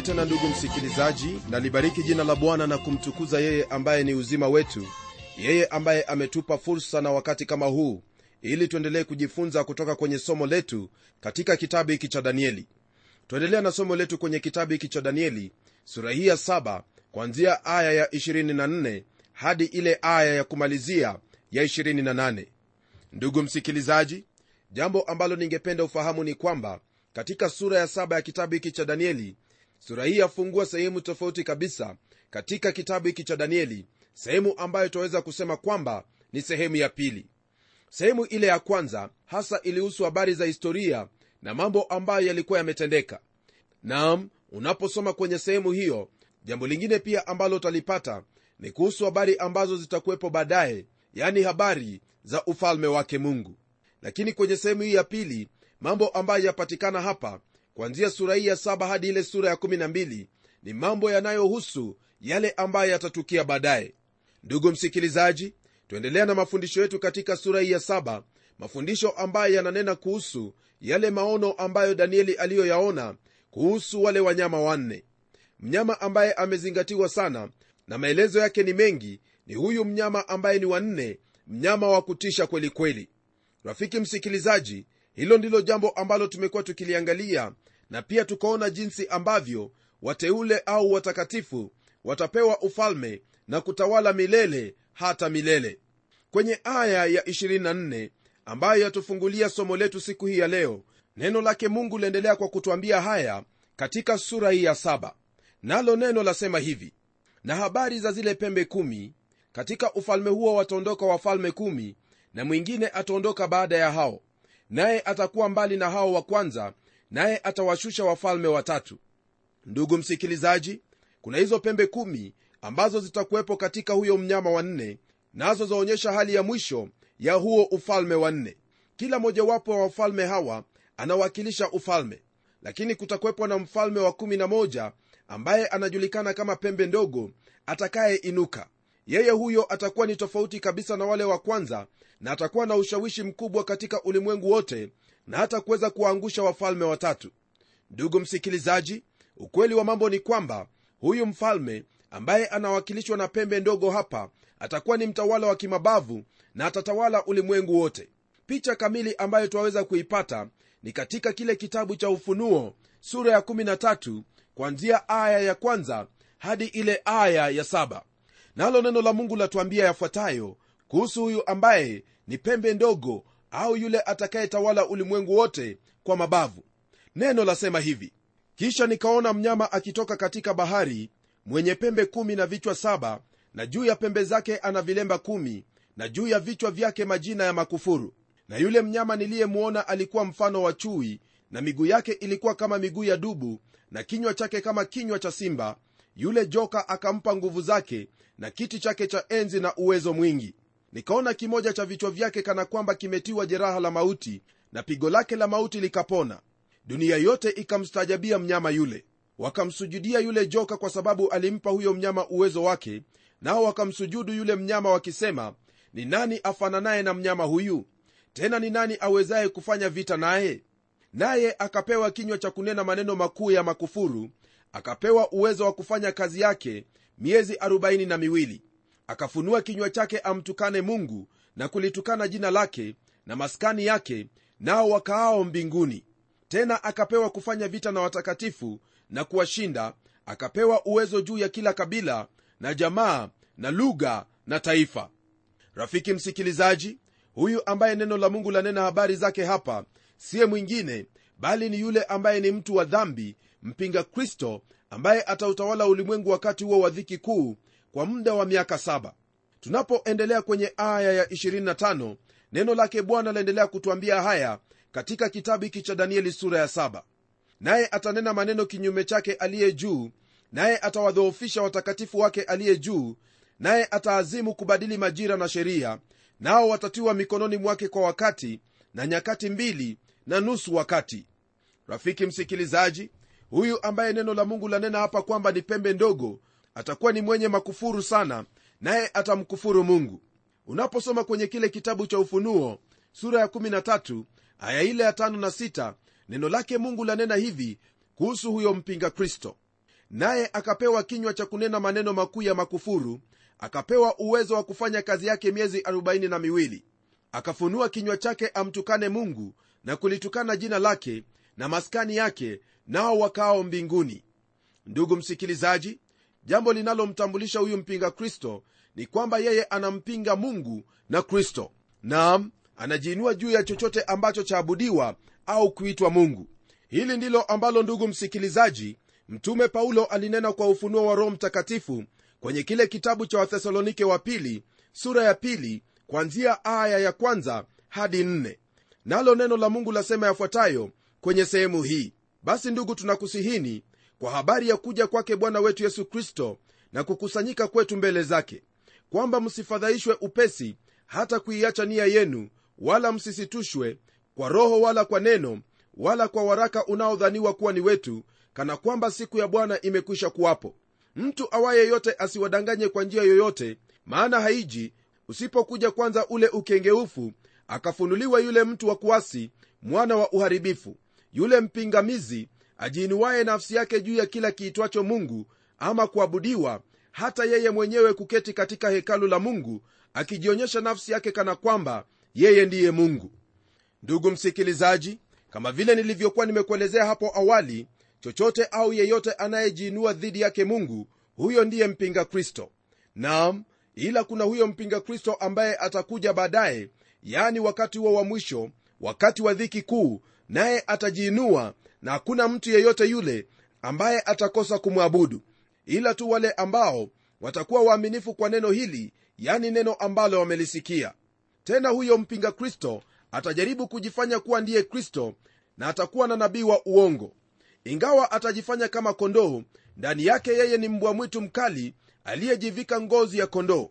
nyingine tena ndugu msikilizaji. Nalibariki jina la bwana na kumtukuza yeye ambaye ni uzima wetu yeye ambaye ametupa fursa na wakati kama huu ili tuendelee kujifunza kutoka kwenye somo letu katika kitabu hiki cha danieli. Tuendelea na somo letu kwenye kitabu hiki cha danieli sura hii ya 7 kuanzia aya ya 24 hadi ile aya ya kumalizia ya 28 ndugu msikilizaji jambo ambalo ningependa ufahamu ni kwamba katika sura ya saba ya kitabu hiki cha danieli sura hii yafungua sehemu tofauti kabisa katika kitabu hiki cha danieli sehemu ambayo tunaweza kusema kwamba ni sehemu ya pili. Sehemu ile ya kwanza hasa ilihusu habari za historia na mambo ambayo yalikuwa yametendeka. Nam unaposoma kwenye sehemu hiyo jambo lingine pia ambalo utalipata ni kuhusu habari ambazo zitakuwepo baadaye yani habari za ufalme wake mungu. Lakini kwenye sehemu hii ya pili mambo ambayo yapatikana hapa kuanzia sura hii ya saba hadi ile sura ya 12 ni mambo yanayohusu yale ambayo yatatukia baadaye. Ndugu msikilizaji tuendelea na mafundisho yetu katika sura hii ya saba mafundisho ambayo yananena kuhusu yale maono ambayo danieli aliyoyaona kuhusu wale wanyama wanne. Mnyama ambaye amezingatiwa sana na maelezo yake ni mengi ni huyu mnyama ambaye ni wanne mnyama wa kutisha kwelikweli kweli. Rafiki msikilizaji hilo ndilo jambo ambalo tumekuwa tukiliangalia na pia tukaona jinsi ambavyo wateule au watakatifu watapewa ufalme na kutawala milele hata milele. Kwenye aya ya 24 ambayo yatufungulia somo letu siku hii ya leo neno lake mungu liendelea kwa kutwambia haya katika sura hii ya saba. Nalo neno lasema hivi na habari za zile pembe kumi katika ufalme huo wataondoka wafalme kumi na mwingine ataondoka baada ya hao naye atakuwa mbali na hao wa kwanza naye atawashusha wafalme watatu. Ndugu msikilizaji kuna hizo pembe kumi ambazo zitakuwepo katika huyo mnyama wa nne nazo zaonyesha hali ya mwisho ya huo ufalme wa nne. Kila mojawapo wa wafalme hawa anawakilisha ufalme lakini kutakuwepo na mfalme wa 11 ambaye anajulikana kama pembe ndogo atakayeinuka. Yeye huyo atakuwa ni tofauti kabisa na wale wa kwanza na atakuwa na ushawishi mkubwa katika ulimwengu wote na hata kuweza kuwaangusha wafalme watatu. Ndugu msikilizaji ukweli wa mambo ni kwamba huyu mfalme ambaye anawakilishwa na pembe ndogo hapa atakuwa ni mtawala wa kimabavu na atatawala ulimwengu wote. Picha kamili ambayo twaweza kuipata ni katika kile kitabu cha ufunuo sura ya 13 kwanzia aya ya kwanza hadi ile aya ya saba. Nalo neno la mungu latuambia yafuatayo kuhusu huyu ambaye ni pembe ndogo au yule atakayetawala ulimwengu wote kwa mabavu. Neno lasema hivi kisha nikaona mnyama akitoka katika bahari mwenye pembe kumi na vichwa saba na juu ya pembe zake ana vilemba kumi na juu ya vichwa vyake majina ya makufuru. Na yule mnyama niliyemwona alikuwa mfano wa chui na miguu yake ilikuwa kama miguu ya dubu na kinywa chake kama kinywa cha simba. Yule joka akampa nguvu zake na kiti chake cha enzi na uwezo mwingi nikaona kimoja cha vichwa vyake kana kwamba kimetiwa jeraha la mauti na pigo lake la mauti likapona. Dunia yote ikamstajabia mnyama yule. Wakamsujudia yule joka kwa sababu alimpa huyo mnyama uwezo wake nao wakamsujudu yule mnyama wakisema ni nani afananaye na mnyama huyu? Tena ni nani awezaye kufanya vita naye? Naye akapewa kinywa cha kunena maneno makuu ya makufuru akapewa uwezo wa kufanya kazi yake miezi arobaini na miwili akafunua kinywa chake amtukane mungu na kulitukana jina lake na maskani yake nao wakaao mbinguni. Tena akapewa kufanya vita na watakatifu na kuwashinda akapewa uwezo juu ya kila kabila na jamaa na lugha na taifa. Rafiki msikilizaji huyu ambaye neno la mungu lanena habari zake hapa siye mwingine bali ni yule ambaye ni mtu wa dhambi mpinga kristo ambaye atautawala ulimwengu wakati huo wa dhiki kuu kwa muda wa miaka saba. Tunapoendelea kwenye aya ya 25 neno lake bwana laendelea kutwambia haya katika kitabu hiki cha danieli sura ya 7 naye atanena maneno kinyume chake aliye juu naye atawadhoofisha watakatifu wake aliye juu naye ataazimu kubadili majira na sheria nao watatiwa mikononi mwake kwa wakati na nyakati mbili na nusu wakati. Rafiki msikilizaji huyu ambaye neno la mungu lanena hapa kwamba ni pembe ndogo atakuwa ni mwenye makufuru sana naye atamkufuru mungu. Unaposoma kwenye kile kitabu cha ufunuo sura ya 13 aya ile ya 5 na 6 neno lake mungu lanena hivi kuhusu huyo mpinga kristo. Naye akapewa kinywa cha kunena maneno makuu ya makufuru akapewa uwezo wa kufanya kazi yake miezi arobaini na miwili. Akafunua kinywa chake amtukane mungu na kulitukana jina lake na maskani yake nao wakao mbinguni. Ndugu msikilizaji jambo linalomtambulisha huyu mpinga kristo ni kwamba yeye anampinga mungu na kristo. Naam anajiinua juu ya chochote ambacho chaabudiwa au kuitwa mungu. Hili ndilo ambalo ndugu msikilizaji mtume paulo alinena kwa ufunuo wa roho mtakatifu kwenye kile kitabu cha wathesalonike wa pili sura ya pili kwanzia aya ya kwanza hadi nne. Nalo neno la mungu lasema yafuatayo kwenye sehemu hii. Basi ndugu tunakusihini kwa habari ya kuja kwake bwana wetu yesu kristo na kukusanyika kwetu mbele zake kwamba msifadhaishwe upesi hata kuiacha nia yenu wala msisitushwe kwa roho wala kwa neno wala kwa waraka unaodhaniwa kuwa ni wetu kana kwamba siku ya bwana imekwisha kuwapo. Mtu awaye yote asiwadanganye kwa njia yoyote maana haiji usipokuja kwanza ule ukengeufu akafunuliwa yule mtu wa kuasi mwana wa uharibifu yule mpingamizi ajiinuaye nafsi yake juu ya kila kiitwacho mungu ama kuabudiwa hata yeye mwenyewe kuketi katika hekalu la mungu akijionyesha nafsi yake kana kwamba yeye ndiye mungu. Ndugu msikilizaji kama vile nilivyokuwa nimekuelezea hapo awali chochote au yeyote anayejiinua dhidi yake mungu huyo ndiye mpinga kristo. Naam ila kuna huyo mpinga kristo ambaye atakuja baadaye yani wakati huo wa mwisho wakati wa dhiki kuu naye atajiinua na hakuna mtu yeyote yule ambaye atakosa kumwabudu ila tu wale ambao watakuwa waaminifu kwa neno hili yani neno ambalo wamelisikia. Tena huyo mpinga kristo atajaribu kujifanya kuwa ndiye kristo na atakuwa na nabii wa uongo. Ingawa atajifanya kama kondoo ndani yake yeye ni mbwa mwitu mkali aliyejivika ngozi ya kondoo.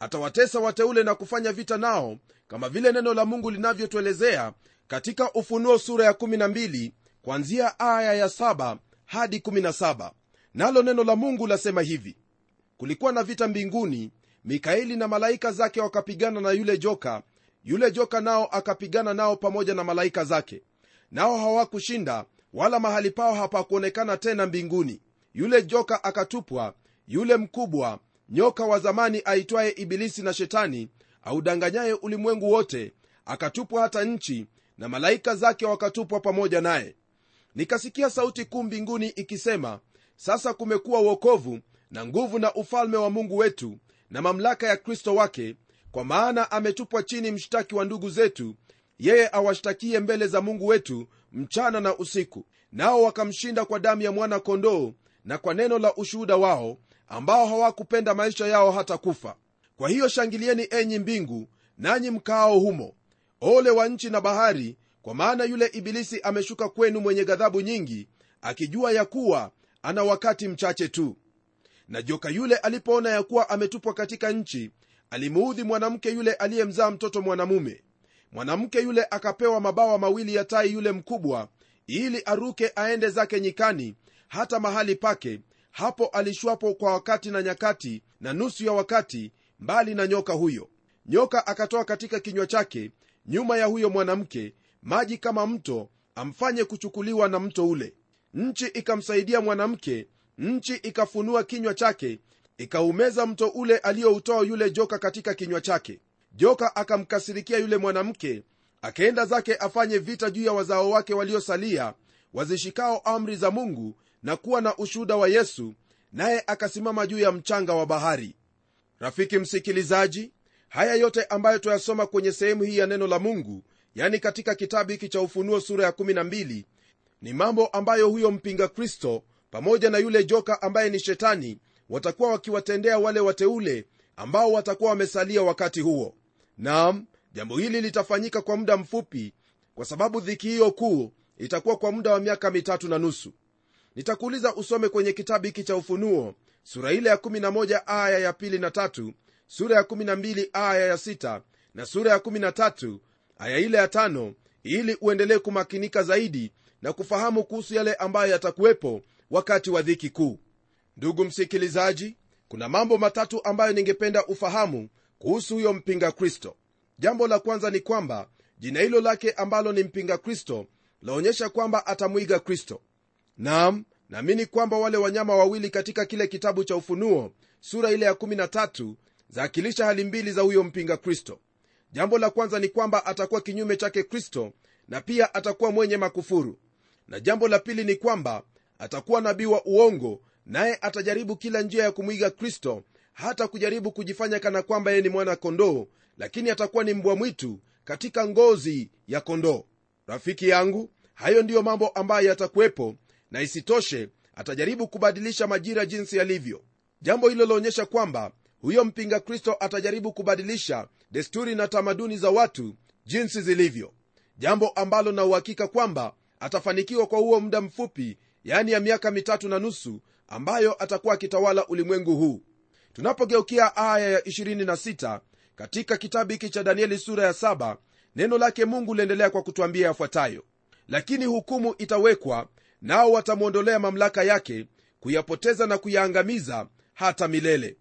Atawatesa wateule na kufanya vita nao kama vile neno la mungu linavyotuelezea katika ufunuo sura ya 12 kwanzia aya ya saba hadi 17 nalo neno la mungu lasema hivi. Kulikuwa na vita mbinguni mikaeli na malaika zake wakapigana na yule joka yule joka nao akapigana nao pamoja na malaika zake. Nao hawakushinda wala mahali pao hapakuonekana tena mbinguni. Yule joka akatupwa yule mkubwa nyoka wa zamani aitwaye ibilisi na shetani audanganyaye ulimwengu wote akatupwa hata nchi na malaika zake wakatupwa pamoja naye nikasikia sauti kuu mbinguni ikisema sasa kumekuwa uokovu na nguvu na ufalme wa mungu wetu na mamlaka ya kristo wake kwa maana ametupwa chini mshtaki wa ndugu zetu yeye awashtakie mbele za mungu wetu mchana na usiku. Nao wakamshinda kwa damu ya mwana kondoo na kwa neno la ushuhuda wao ambao hawakupenda maisha yao hata kufa. Kwa hiyo shangilieni enyi mbingu nanyi mkaao humo. Ole wa nchi na bahari kwa maana yule ibilisi ameshuka kwenu mwenye ghadhabu nyingi akijua ya kuwa ana wakati mchache tu. Na joka yule alipoona ya kuwa ametupwa katika nchi alimuudhi mwanamke yule aliyemzaa mtoto mwanamume. Mwanamke yule akapewa mabawa mawili ya tai yule mkubwa ili aruke aende zake nyikani hata mahali pake hapo alishwapo kwa wakati na nyakati na nusu ya wakati mbali na nyoka huyo. Nyoka akatoa katika kinywa chake nyuma ya huyo mwanamke maji kama mto amfanye kuchukuliwa na mto ule. Nchi ikamsaidia mwanamke nchi ikafunua kinywa chake ikaumeza mto ule aliyoutoa yule joka katika kinywa chake. Joka akamkasirikia yule mwanamke akaenda zake afanye vita juu ya wazao wake waliosalia wazishikao amri za mungu na kuwa na ushuhuda wa yesu naye akasimama juu ya mchanga wa bahari. Rafiki msikilizaji haya yote ambayo tuyasoma kwenye sehemu hii ya neno la mungu yani katika kitabu hiki cha ufunuo sura ya 12 ni mambo ambayo huyo mpinga kristo pamoja na yule joka ambaye ni shetani watakuwa wakiwatendea wale wateule ambao watakuwa wamesalia wakati huo. Nam jambo hili litafanyika kwa muda mfupi kwa sababu dhiki hiyo kuu itakuwa kwa muda wa miaka mitatu na nusu. Nitakuuliza usome kwenye kitabu hiki cha ufunuo sura ile ya 11 aya ya pili na tatu sura ya 12 aya ya 6 na sura ya 13 aya ile ya tano ili uendelee kumakinika zaidi na kufahamu kuhusu yale ambayo yatakuwepo wakati wa dhiki kuu. Ndugu msikilizaji kuna mambo matatu ambayo ningependa ufahamu kuhusu huyo mpinga kristo. Jambo la kwanza ni kwamba jina hilo lake ambalo ni mpinga kristo laonyesha kwamba atamwiga kristo. Nam naamini kwamba wale wanyama wawili katika kile kitabu cha ufunuo sura ile ya 13 zaakilisha hali mbili za huyo mpinga kristo jambo la kwanza ni kwamba atakuwa kinyume chake kristo na pia atakuwa mwenye makufuru. Na jambo la pili ni kwamba atakuwa nabii wa uongo naye atajaribu kila njia ya kumwiga kristo hata kujaribu kujifanya kana kwamba yeye ni mwana kondoo lakini atakuwa ni mbwa mwitu katika ngozi ya kondoo. Rafiki yangu hayo ndiyo mambo ambayo yatakuwepo na isitoshe atajaribu kubadilisha majira jinsi yalivyo. Jambo hilo laonyesha kwamba huyo mpinga kristo atajaribu kubadilisha desturi na tamaduni za watu jinsi zilivyo. Jambo ambalo na uhakika kwamba atafanikiwa kwa huo muda mfupi yaani ya miaka mitatu na nusu ambayo atakuwa akitawala ulimwengu huu. Tunapogeukia aya ya 26 katika kitabu hiki cha danieli sura ya 7 neno lake mungu liendelea kwa kutwambia yafuatayo. Lakini hukumu itawekwa nao watamwondolea mamlaka yake kuyapoteza na kuyaangamiza hata milele.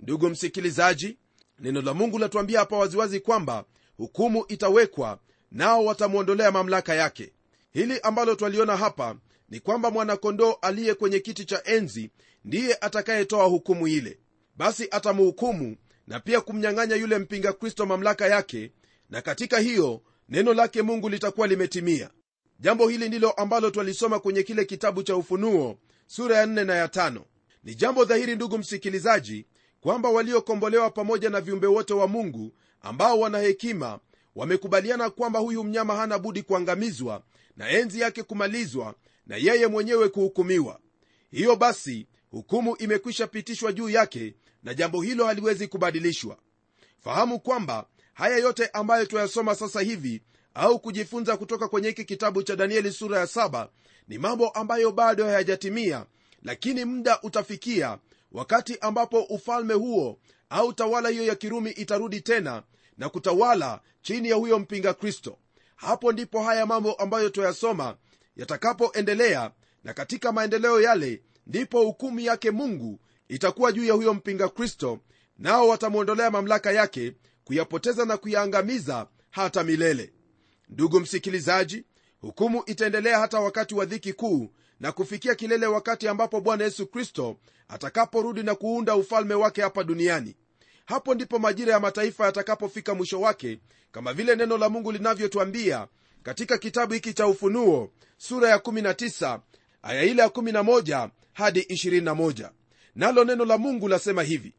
Ndugu msikilizaji neno la mungu latuambia hapa waziwazi kwamba hukumu itawekwa nao watamwondolea mamlaka yake. Hili ambalo twaliona hapa ni kwamba mwanakondoo aliye kwenye kiti cha enzi ndiye atakayetoa hukumu ile. Basi atamhukumu na pia kumnyang'anya yule mpinga kristo mamlaka yake na katika hiyo neno lake mungu litakuwa limetimia. Jambo hili ndilo ambalo twalisoma kwenye kile kitabu cha ufunuo sura ya 4 na ya 5 ni jambo dhahiri ndugu msikilizaji kwamba waliokombolewa pamoja na viumbe wote wa mungu ambao wana hekima wamekubaliana kwamba huyu mnyama hana budi kuangamizwa na enzi yake kumalizwa na yeye mwenyewe kuhukumiwa. Hiyo basi hukumu imekwisha pitishwa juu yake na jambo hilo haliwezi kubadilishwa. Fahamu kwamba haya yote ambayo twayasoma sasa hivi au kujifunza kutoka kwenye hiki kitabu cha danieli sura ya 7 ni mambo ambayo bado hayajatimia lakini muda utafikia wakati ambapo ufalme huo au tawala hiyo ya kirumi itarudi tena na kutawala chini ya huyo mpinga kristo hapo ndipo haya mambo ambayo twayasoma yatakapoendelea na katika maendeleo yale ndipo hukumu yake mungu itakuwa juu ya huyo mpinga kristo nao watamwondolea mamlaka yake kuyapoteza na kuyaangamiza hata milele. Ndugu msikilizaji hukumu itaendelea hata wakati wa dhiki kuu na kufikia kilele wakati ambapo bwana yesu kristo atakaporudi na kuunda ufalme wake hapa duniani. Hapo ndipo majira ya mataifa yatakapofika mwisho wake kama vile neno la mungu linavyotwambia katika kitabu hiki cha ufunuo sura ya 19 aya ile ya 11 hadi 21 nalo neno la mungu lasema hivi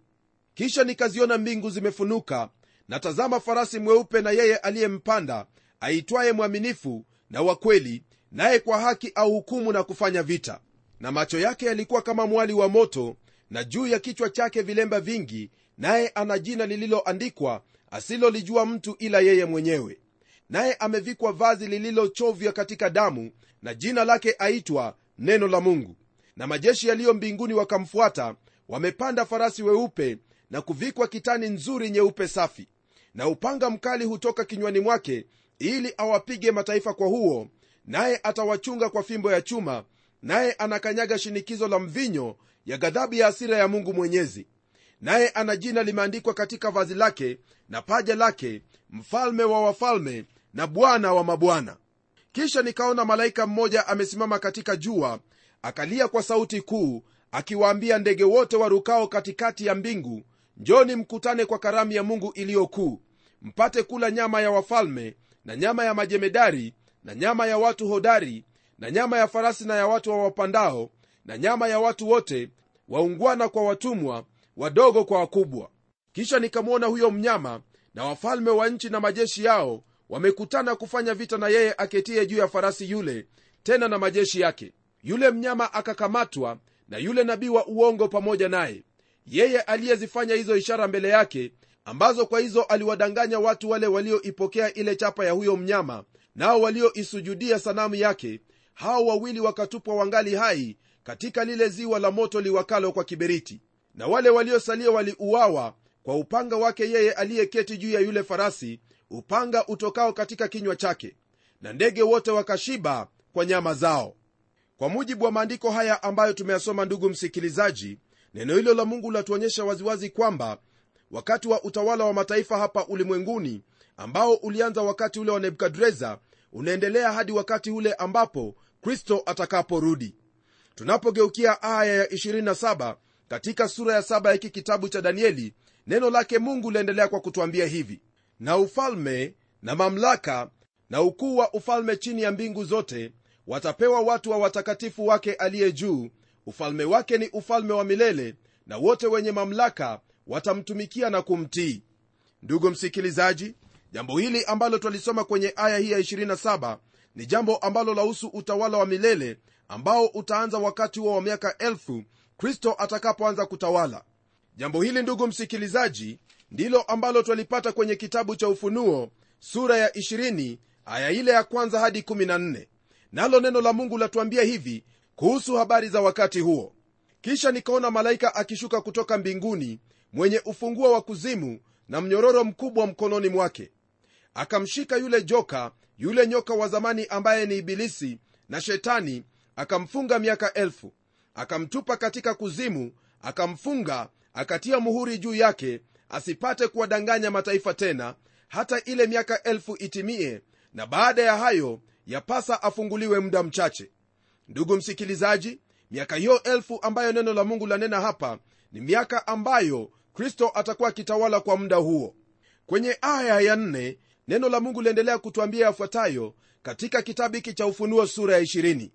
kisha nikaziona mbingu zimefunuka na tazama farasi mweupe na yeye aliyempanda aitwaye mwaminifu na wakweli naye kwa haki au hukumu na kufanya vita. Na macho yake yalikuwa kama mwali wa moto na juu ya kichwa chake vilemba vingi naye ana jina lililoandikwa asilolijua mtu ila yeye mwenyewe. Naye amevikwa vazi lililochovya katika damu na jina lake aitwa neno la mungu. Na majeshi yaliyo mbinguni wakamfuata wamepanda farasi weupe na kuvikwa kitani nzuri nyeupe safi. Na upanga mkali hutoka kinywani mwake ili awapige mataifa kwa huo naye atawachunga kwa fimbo ya chuma naye anakanyaga shinikizo la mvinyo ya ghadhabu ya asira ya mungu mwenyezi. Naye ana jina limeandikwa katika vazi lake na paja lake mfalme wa wafalme na bwana wa mabwana. Kisha nikaona malaika mmoja amesimama katika jua akalia kwa sauti kuu akiwaambia ndege wote warukao katikati ya mbingu njoni mkutane kwa karamu ya mungu iliyokuu mpate kula nyama ya wafalme na nyama ya majemedari na nyama ya watu hodari na nyama ya farasi na ya watu wa wapandao na nyama ya watu wote waungwana kwa watumwa wadogo kwa wakubwa. Kisha nikamwona huyo mnyama na wafalme wa nchi na majeshi yao wamekutana kufanya vita na yeye aketie juu ya farasi yule tena na majeshi yake. Yule mnyama akakamatwa na yule nabii wa uongo pamoja naye. Yeye aliyezifanya hizo ishara mbele yake ambazo kwa hizo aliwadanganya watu wale walioipokea ile chapa ya huyo mnyama nao walioisujudia sanamu yake hao wawili wakatupwa wangali hai katika lile ziwa la moto liwakalo kwa kiberiti. Na wale waliosalia waliuawa kwa upanga wake yeye aliyeketi juu ya yule farasi upanga utokao katika kinywa chake. Na ndege wote wakashiba kwa nyama zao. Kwa mujibu wa maandiko haya ambayo tumeyasoma ndugu msikilizaji neno hilo la mungu latuonyesha waziwazi kwamba wakati wa utawala wa mataifa hapa ulimwenguni ambao ulianza wakati ule wa nebukadreza unaendelea hadi wakati ule ambapo kristo atakaporudi. Tunapogeukia aya ya 27 katika sura ya 7 ya hiki kitabu cha danieli neno lake mungu liendelea kwa kutwambia hivi na ufalme na mamlaka na ukuu wa ufalme chini ya mbingu zote watapewa watu wa watakatifu wake aliye juu. Ufalme wake ni ufalme wa milele na wote wenye mamlaka watamtumikia na kumtii. Ndugu msikilizaji jambo hili ambalo twalisoma kwenye aya hii ya 27 ni jambo ambalo lahusu utawala wa milele ambao utaanza wakati huo wa miaka elfu kristo atakapoanza kutawala. Jambo hili ndugu msikilizaji ndilo ambalo twalipata kwenye kitabu cha ufunuo sura ya 20 aya ile ya kwanza hadi 14 nalo neno la mungu latuambia hivi kuhusu habari za wakati huo. Kisha nikaona malaika akishuka kutoka mbinguni mwenye ufunguo wa kuzimu na mnyororo mkubwa mkononi mwake. Akamshika yule joka yule nyoka wa zamani ambaye ni ibilisi na shetani akamfunga miaka elfu. Akamtupa katika kuzimu akamfunga akatia muhuri juu yake asipate kuwadanganya mataifa tena hata ile miaka elfu itimie na baada ya hayo yapasa afunguliwe muda mchache. Ndugu msikilizaji miaka hiyo elfu ambayo neno la mungu lanena hapa ni miaka ambayo kristo atakuwa akitawala kwa muda huo. Kwenye aya ya nne neno la mungu liendelea kutwambia yafuatayo katika kitabu hiki cha ufunuo sura ya 20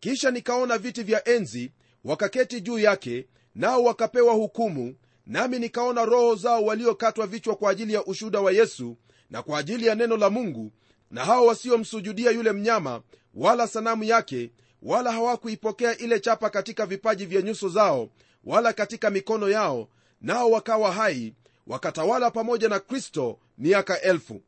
kisha nikaona viti vya enzi wakaketi juu yake nao wakapewa hukumu nami nikaona roho zao waliokatwa vichwa kwa ajili ya ushuhuda wa yesu na kwa ajili ya neno la mungu na hao wasiomsujudia yule mnyama wala sanamu yake wala hawakuipokea ile chapa katika vipaji vya nyuso zao wala katika mikono yao nao wakawa hai wakatawala pamoja na kristo miaka elfu.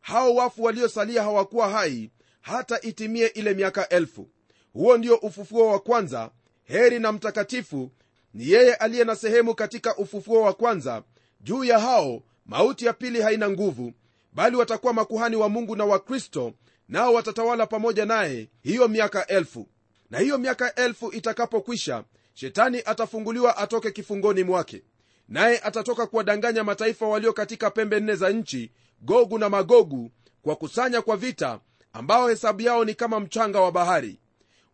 Hao wafu waliosalia hawakuwa hai hata itimie ile miaka elfu. Huo ndio ufufuo wa kwanza. Heri na mtakatifu ni yeye aliye na sehemu katika ufufuo wa kwanza. Juu ya hao mauti ya pili haina nguvu bali watakuwa makuhani wa mungu na wa kristo nao watatawala pamoja naye hiyo miaka elfu. Na hiyo miaka elfu itakapokwisha shetani atafunguliwa atoke kifungoni mwake naye atatoka kuwadanganya mataifa walio katika pembe nne za nchi gogu na magogu kwa kusanya kwa vita ambao hesabu yao ni kama mchanga wa bahari.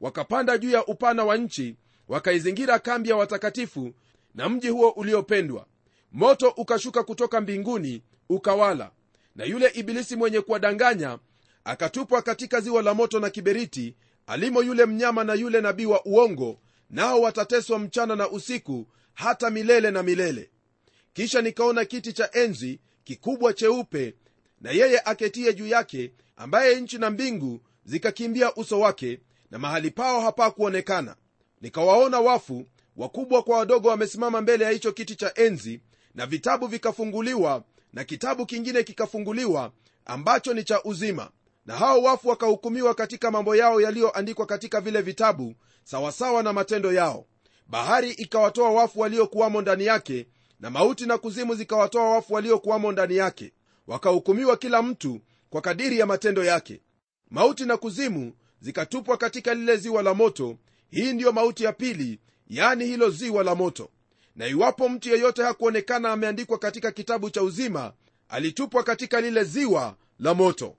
Wakapanda juu ya upana wa nchi wakaizingira kambi ya watakatifu na mji huo uliopendwa. Moto ukashuka kutoka mbinguni ukawala. Na yule ibilisi mwenye kuwadanganya akatupwa katika ziwa la moto na kiberiti alimo yule mnyama na yule nabii wa uongo nao watateswa mchana na usiku hata milele na milele. Kisha nikaona kiti cha enzi kikubwa cheupe na yeye aketie juu yake ambaye nchi na mbingu zikakimbia uso wake na mahali pao hapakuonekana. Nikawaona wafu wakubwa kwa wadogo wamesimama mbele ya hicho kiti cha enzi na vitabu vikafunguliwa na kitabu kingine kikafunguliwa ambacho ni cha uzima. Na hao wafu wakahukumiwa katika mambo yao yaliyoandikwa katika vile vitabu sawasawa na matendo yao. Bahari ikawatoa wafu waliokuwamo ndani yake na mauti na kuzimu zikawatoa wafu waliokuwamo ndani yake. Wakahukumiwa kila mtu kwa kadiri ya matendo yake. Mauti na kuzimu zikatupwa katika lile ziwa la moto. Hii ndiyo mauti ya pili yani hilo ziwa la moto. Na iwapo mtu yeyote hakuonekana ameandikwa katika kitabu cha uzima alitupwa katika lile ziwa la moto.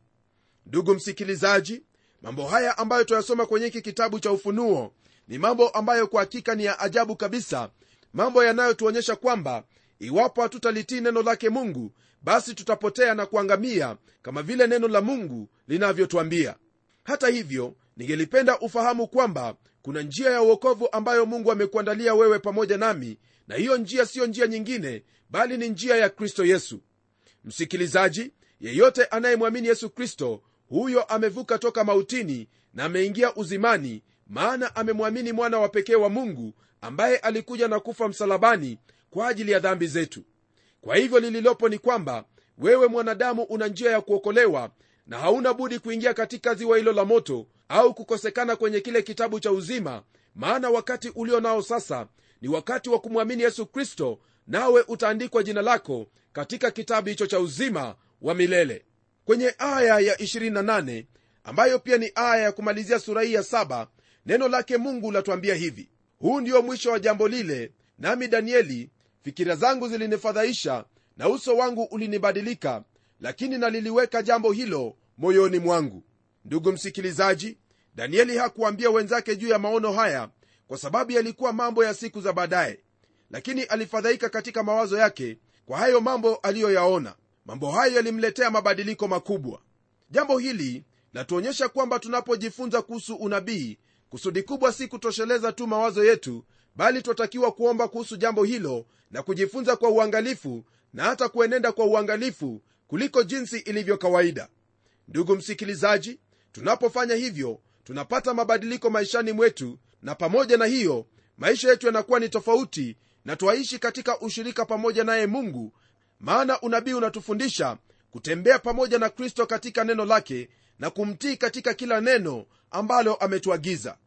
Ndugu msikilizaji mambo haya ambayo tuyasoma kwenye hiki kitabu cha ufunuo ni mambo ambayo kwa hakika ni ya ajabu kabisa. Mambo yanayotuonyesha kwamba iwapo hatutalitii neno lake mungu basi tutapotea na kuangamia kama vile neno la mungu linavyotwambia hata hivyo ningelipenda ufahamu kwamba kuna njia ya uokovu ambayo mungu amekuandalia wewe pamoja nami na hiyo njia siyo njia nyingine bali ni njia ya kristo yesu. Msikilizaji yeyote anayemwamini yesu kristo huyo amevuka toka mautini na ameingia uzimani maana amemwamini mwana wa pekee wa mungu ambaye alikuja na kufa msalabani kwa ajili ya dhambi zetu. Kwa hivyo lililopo ni kwamba wewe mwanadamu una njia ya kuokolewa na hauna budi kuingia katika ziwa hilo la moto au kukosekana kwenye kile kitabu cha uzima maana wakati ulio nao sasa ni wakati wa kumwamini yesu kristo nawe utaandikwa jina lako katika kitabu hicho cha uzima wa milele kwenye aya ya 28 ambayo pia ni aya ya kumalizia sura hii ya 7 neno lake mungu latuambia hivi huu ndio mwisho wa jambo lile nami danieli fikira zangu zilinifadhaisha na uso wangu ulinibadilika lakini naliliweka jambo hilo moyoni mwangu. Ndugu msikilizaji danieli hakuambia wenzake juu ya maono haya kwa sababu yalikuwa mambo ya siku za baadaye lakini alifadhaika katika mawazo yake kwa hayo mambo aliyoyaona mambo hayo yalimletea mabadiliko makubwa. Jambo hili latuonyesha kwamba tunapojifunza kuhusu unabii kusudi kubwa si kutosheleza tu mawazo yetu bali twatakiwa kuomba kuhusu jambo hilo na kujifunza kwa uangalifu na hata kuenenda kwa uangalifu kuliko jinsi ilivyo kawaida. Ndugu msikilizaji tunapofanya hivyo tunapata mabadiliko maishani mwetu na pamoja na hiyo maisha yetu yanakuwa ni tofauti na twaishi katika ushirika pamoja naye mungu maana unabii unatufundisha kutembea pamoja na kristo katika neno lake na kumtii katika kila neno ambalo ametuagiza.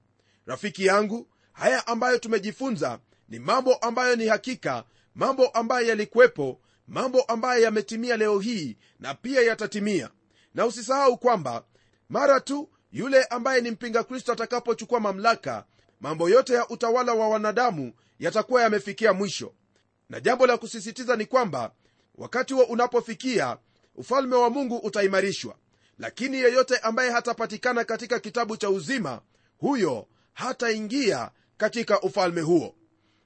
Rafiki yangu haya ambayo tumejifunza ni mambo ambayo ni hakika mambo ambayo yalikuwepo mambo ambayo yametimia leo hii na pia yatatimia. Na usisahau kwamba mara tu yule ambaye ni mpinga kristo atakapochukua mamlaka mambo yote ya utawala wa wanadamu yatakuwa yamefikia mwisho. Na jambo la kusisitiza ni kwamba wakati huo unapofikia ufalme wa mungu utaimarishwa. Lakini yeyote ambaye hatapatikana katika kitabu cha uzima huyo hataingia katika ufalme huo.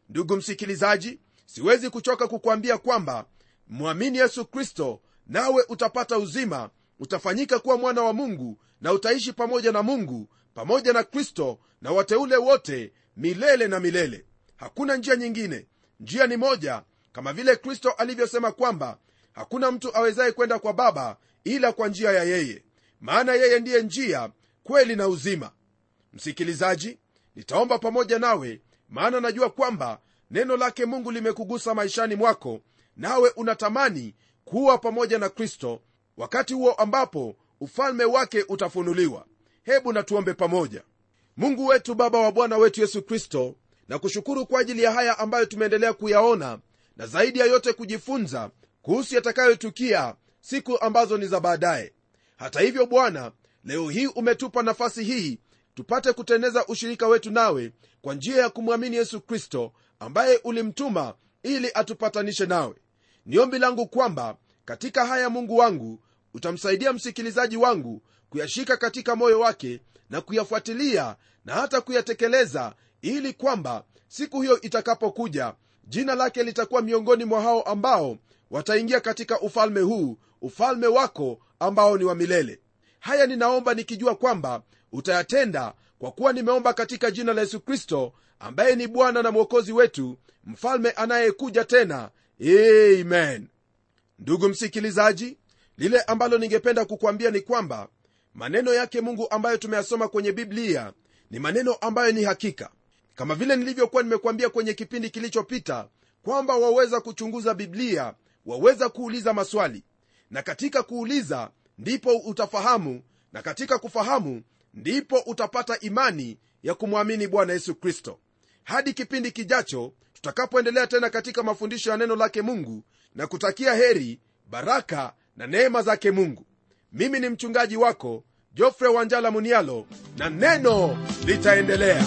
Ndugu msikilizaji siwezi kuchoka kukwambia kwamba mwamini yesu kristo nawe utapata uzima utafanyika kuwa mwana wa mungu na utaishi pamoja na mungu pamoja na kristo na wateule wote milele na milele. Hakuna njia nyingine. Njia ni moja kama vile kristo alivyosema kwamba hakuna mtu awezaye kwenda kwa baba ila kwa njia ya yeye. Maana yeye ndiye njia kweli na uzima. Msikilizaji nitaomba pamoja nawe maana najua kwamba neno lake mungu limekugusa maishani mwako nawe unatamani kuwa pamoja na kristo wakati huo ambapo ufalme wake utafunuliwa. Hebu natuombe pamoja. Mungu wetu baba wa bwana wetu yesu kristo na kushukuru kwa ajili ya haya ambayo tumeendelea kuyaona na zaidi ya yote kujifunza kuhusu yatakayotukia siku ambazo ni za baadaye. Hata hivyo bwana leo hii umetupa nafasi hii tupate kuteneza ushirika wetu nawe kwa njia ya kumwamini yesu kristo ambaye ulimtuma ili atupatanishe nawe. Ni ombi langu kwamba katika haya mungu wangu utamsaidia msikilizaji wangu kuyashika katika moyo wake na kuyafuatilia na hata kuyatekeleza ili kwamba siku hiyo itakapokuja jina lake litakuwa miongoni mwa hao ambao wataingia katika ufalme huu ufalme wako ambao ni wa milele. Haya ninaomba nikijua kwamba utayatenda kwa kuwa nimeomba katika jina la yesu kristo ambaye ni bwana na mwokozi wetu mfalme anayekuja tena. Amen. Ndugu msikilizaji lile ambalo ningependa kukwambia ni kwamba maneno yake mungu ambayo tumeyasoma kwenye biblia ni maneno ambayo ni hakika kama vile nilivyokuwa nimekuambia kwenye kipindi kilichopita kwamba waweza kuchunguza biblia waweza kuuliza maswali. Na katika kuuliza ndipo utafahamu na katika kufahamu ndipo utapata imani ya kumwamini bwana yesu kristo. Hadi kipindi kijacho tutakapoendelea tena katika mafundisho ya neno lake mungu na kutakia heri baraka na neema zake mungu. Mimi ni mchungaji wako jofre wanjala munialo na neno litaendelea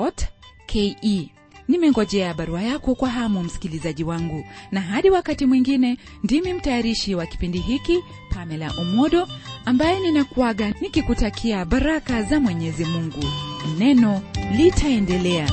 twr.co.ke. Nimengojea barua yako kwa hamu, msikilizaji wangu, na hadi wakati mwingine, ndimi mtayarishi wa kipindi hiki Pamela Omodo, ambaye ninakuaga nikikutakia baraka za Mwenyezi Mungu. Neno litaendelea.